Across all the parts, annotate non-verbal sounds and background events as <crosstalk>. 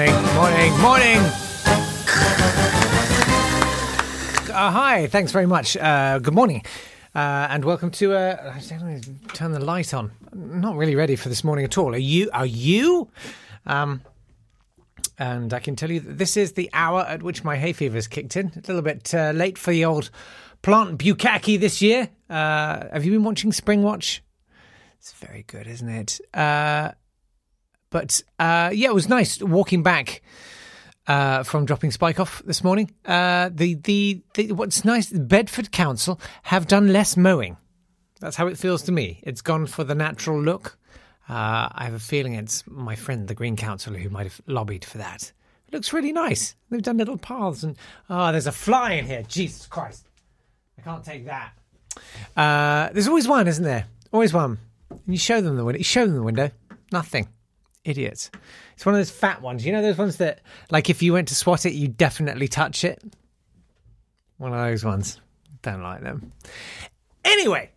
Morning, morning, morning. Uh, hi, thanks very much. Uh, good morning. Uh, and welcome to. Uh, I turn the light on. I'm not really ready for this morning at all. Are you? Are you? Um, and I can tell you that this is the hour at which my hay fever's kicked in. A little bit uh, late for the old plant bukkake this year. Uh, have you been watching Spring Watch? It's very good, isn't it? Uh, but uh, yeah, it was nice walking back uh, from dropping Spike off this morning. Uh, the, the the what's nice, Bedford Council have done less mowing. That's how it feels to me. It's gone for the natural look. Uh, I have a feeling it's my friend, the Green Councillor, who might have lobbied for that. It looks really nice. They've done little paths and oh, there's a fly in here. Jesus Christ, I can't take that. Uh, there's always one, isn't there? Always one. And you show them the window. You show them the window. Nothing idiots. It's one of those fat ones. You know those ones that, like, if you went to swat it, you definitely touch it. One of those ones. Don't like them. Anyway,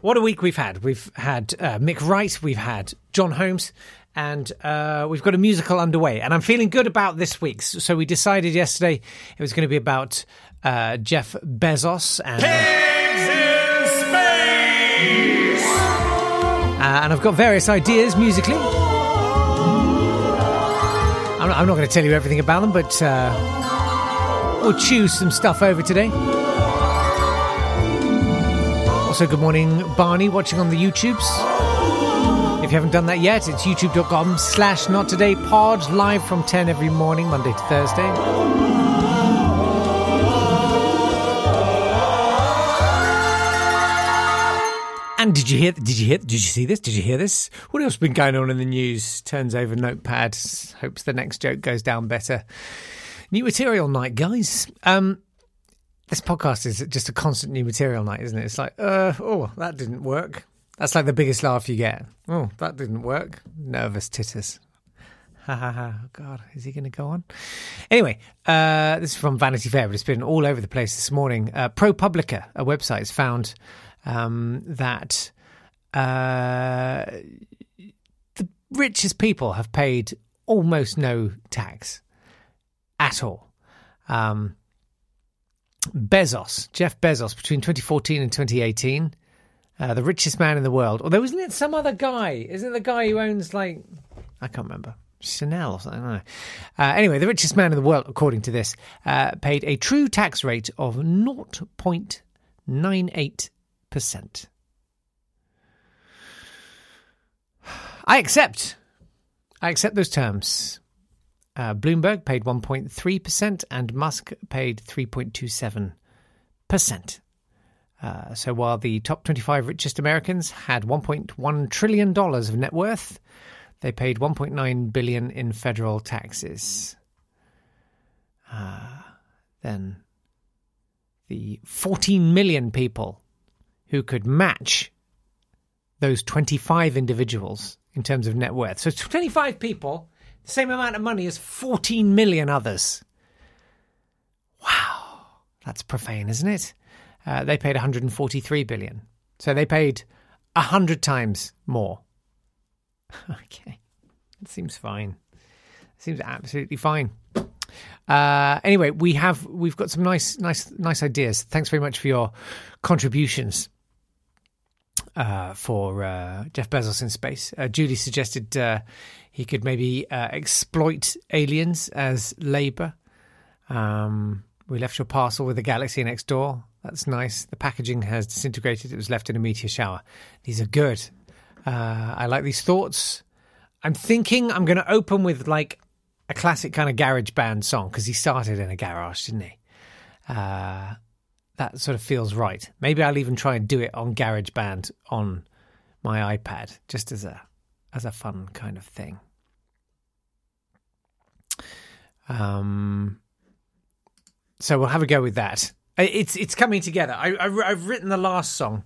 what a week we've had. We've had uh, Mick Wright, we've had John Holmes, and uh, we've got a musical underway. And I'm feeling good about this week's. So we decided yesterday it was going to be about uh, Jeff Bezos and. Uh, and I've got various ideas musically. I'm not, I'm not going to tell you everything about them, but uh, we'll choose some stuff over today. Also, good morning, Barney, watching on the YouTubes. If you haven't done that yet, it's youtube.com slash not today pod, live from 10 every morning, Monday to Thursday. And did you hear? Did you hear? Did you see this? Did you hear this? What else been going on in the news? Turns over notepad. Hopes the next joke goes down better. New material night, guys. Um, this podcast is just a constant new material night, isn't it? It's like, uh, oh, that didn't work. That's like the biggest laugh you get. Oh, that didn't work. Nervous titters. Ha ha ha. God, is he going to go on? Anyway, uh, this is from Vanity Fair, but it's been all over the place this morning. Uh, ProPublica, a website, has found um, that uh, the richest people have paid almost no tax at all. Um, Bezos, Jeff Bezos, between 2014 and 2018, uh, the richest man in the world. Although, wasn't it some other guy? Isn't it the guy who owns like I can't remember. Chanel or something. Uh, anyway, the richest man in the world, according to this, uh, paid a true tax rate of 0.98 percent. I accept. I accept those terms. Uh, Bloomberg paid 1.3% and Musk paid 3.27%. Uh, so while the top 25 richest Americans had 1.1 trillion dollars of net worth, they paid 1.9 billion in federal taxes. Uh, then the 14 million people who could match those 25 individuals in terms of net worth. So 25 people, the same amount of money as 14 million others. Wow, that's profane, isn't it? Uh, they paid 143 billion. So they paid 100 times more. <laughs> okay. It seems fine. It seems absolutely fine. Uh, anyway, we have we've got some nice, nice, nice ideas. Thanks very much for your contributions uh, for uh, Jeff Bezos in space. Uh, Julie suggested uh, he could maybe uh, exploit aliens as labor. Um, we left your parcel with the galaxy next door. That's nice. The packaging has disintegrated. It was left in a meteor shower. These are good. I like these thoughts. I'm thinking I'm going to open with like a classic kind of garage band song because he started in a garage, didn't he? That sort of feels right. Maybe I'll even try and do it on GarageBand on my iPad, just as a as a fun kind of thing. Um, so we'll have a go with that. It's it's coming together. I, I have written the last song.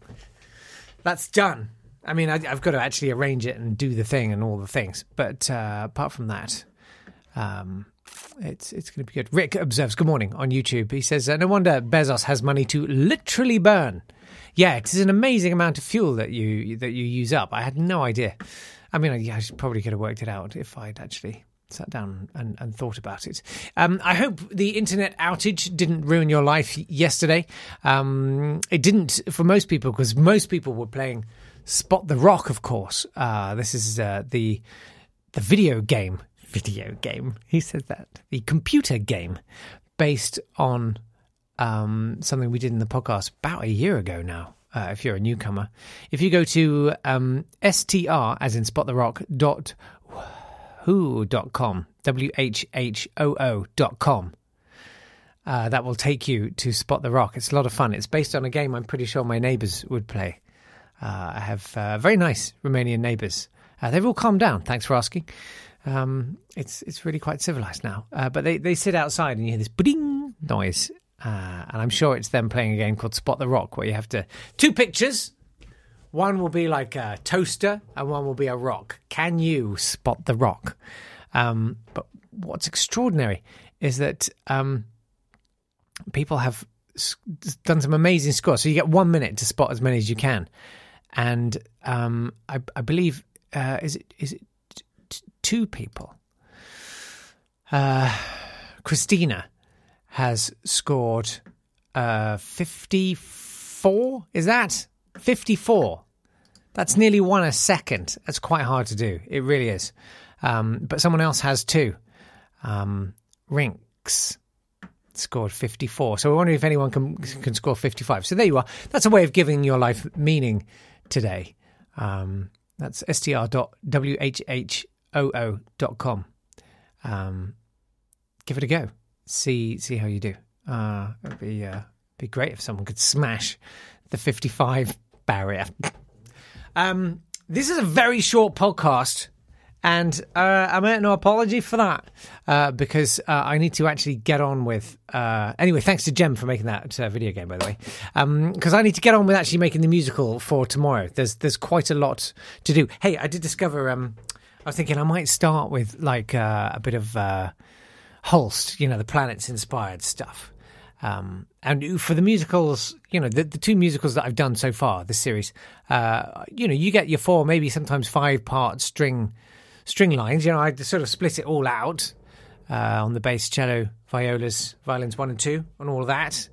That's done. I mean, I, have got to actually arrange it and do the thing and all the things. But uh, apart from that, um, it's it's going to be good. Rick observes. Good morning on YouTube. He says, uh, "No wonder Bezos has money to literally burn." Yeah, it is an amazing amount of fuel that you that you use up. I had no idea. I mean, I probably could have worked it out if I'd actually sat down and, and thought about it. Um, I hope the internet outage didn't ruin your life yesterday. Um, it didn't for most people because most people were playing Spot the Rock, of course. Uh, this is uh, the the video game. Video game. He says that the computer game based on um, something we did in the podcast about a year ago now. Uh, if you're a newcomer, if you go to um, str as in spot the rock dot who dot com w h h o o dot com. Uh, that will take you to Spot the Rock. It's a lot of fun. It's based on a game I'm pretty sure my neighbours would play. Uh, I have uh, very nice Romanian neighbours. Uh, they've all calmed down. Thanks for asking. Um, it's it's really quite civilized now. Uh, but they, they sit outside and you hear this ding noise, uh, and I'm sure it's them playing a game called Spot the Rock, where you have to two pictures. One will be like a toaster, and one will be a rock. Can you spot the rock? Um, but what's extraordinary is that um, people have done some amazing scores. So you get one minute to spot as many as you can and um, I, I, believe uh, is it is it two people? Uh, Christina has scored uh, fifty four. Is that fifty four? That's nearly one a second. That's quite hard to do. It really is. Um, but someone else has two. Um, Rinks scored 54. So we're wondering if anyone can can score 55. So there you are. That's a way of giving your life meaning today. Um, that's str.whhoo.com. Um, give it a go. See see how you do. Uh, it'd be uh, be great if someone could smash the 55 barrier. um, this is a very short podcast and uh, I make no apology for that uh, because uh, I need to actually get on with. Uh, anyway, thanks to Jem for making that uh, video game, by the way. Because um, I need to get on with actually making the musical for tomorrow. There's there's quite a lot to do. Hey, I did discover. Um, I was thinking I might start with like uh, a bit of Holst, you know, the planets inspired stuff. Um, and for the musicals, you know, the, the, two musicals that I've done so far, this series, you know, you get your four, maybe sometimes five part string string lines. You know, I sort of split it all out uh, on the bass, cello, violas, violins one and two, and all of that.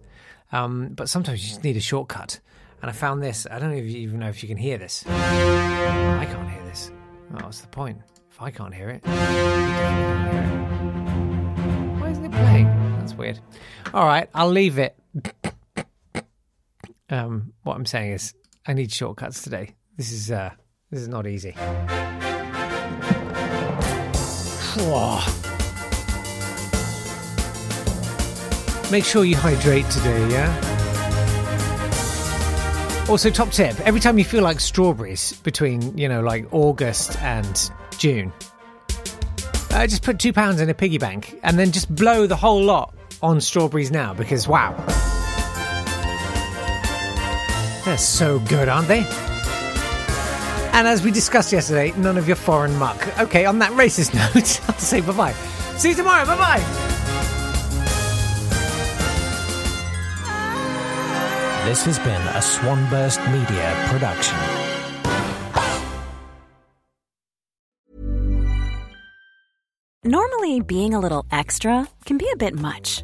Um, but sometimes you just need a shortcut. And I found this. I don't even know if you can hear this. I can't hear this. Oh, what's the point? If I can't hear it. Why isn't it playing? That's weird. All right, I'll leave it. um, what I'm saying is, I need shortcuts today. This is uh, this is not easy. Make sure you hydrate today, yeah? Also, top tip every time you feel like strawberries between, you know, like August and June, uh, just put two pounds in a piggy bank and then just blow the whole lot on strawberries now because wow. They're so good, aren't they? And as we discussed yesterday, none of your foreign muck. Okay, on that racist <laughs> note, I'll say bye bye. See you tomorrow. Bye bye. This has been a Swanburst Media production. Normally, being a little extra can be a bit much,